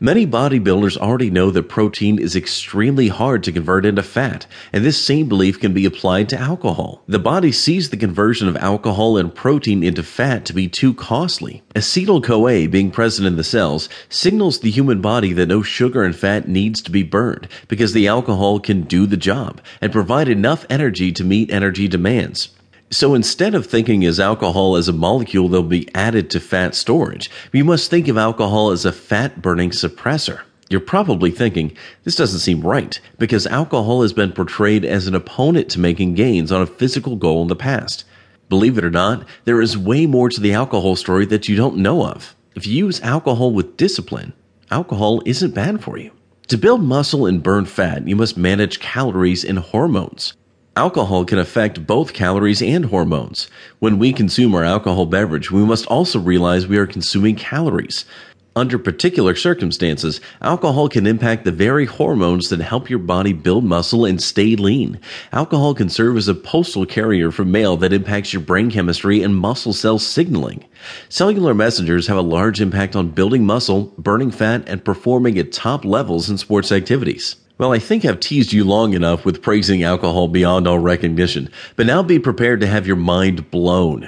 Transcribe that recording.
Many bodybuilders already know that protein is extremely hard to convert into fat, and this same belief can be applied to alcohol. The body sees the conversion of alcohol and protein into fat to be too costly. Acetyl CoA being present in the cells signals the human body that no sugar and fat needs to be burned because the alcohol can do the job and provide enough energy to meet energy demands. So instead of thinking as alcohol as a molecule that will be added to fat storage, you must think of alcohol as a fat burning suppressor. You're probably thinking, this doesn't seem right, because alcohol has been portrayed as an opponent to making gains on a physical goal in the past. Believe it or not, there is way more to the alcohol story that you don't know of. If you use alcohol with discipline, alcohol isn't bad for you. To build muscle and burn fat, you must manage calories and hormones. Alcohol can affect both calories and hormones. When we consume our alcohol beverage, we must also realize we are consuming calories. Under particular circumstances, alcohol can impact the very hormones that help your body build muscle and stay lean. Alcohol can serve as a postal carrier for mail that impacts your brain chemistry and muscle cell signaling. Cellular messengers have a large impact on building muscle, burning fat, and performing at top levels in sports activities. Well, I think I've teased you long enough with praising alcohol beyond all recognition, but now be prepared to have your mind blown.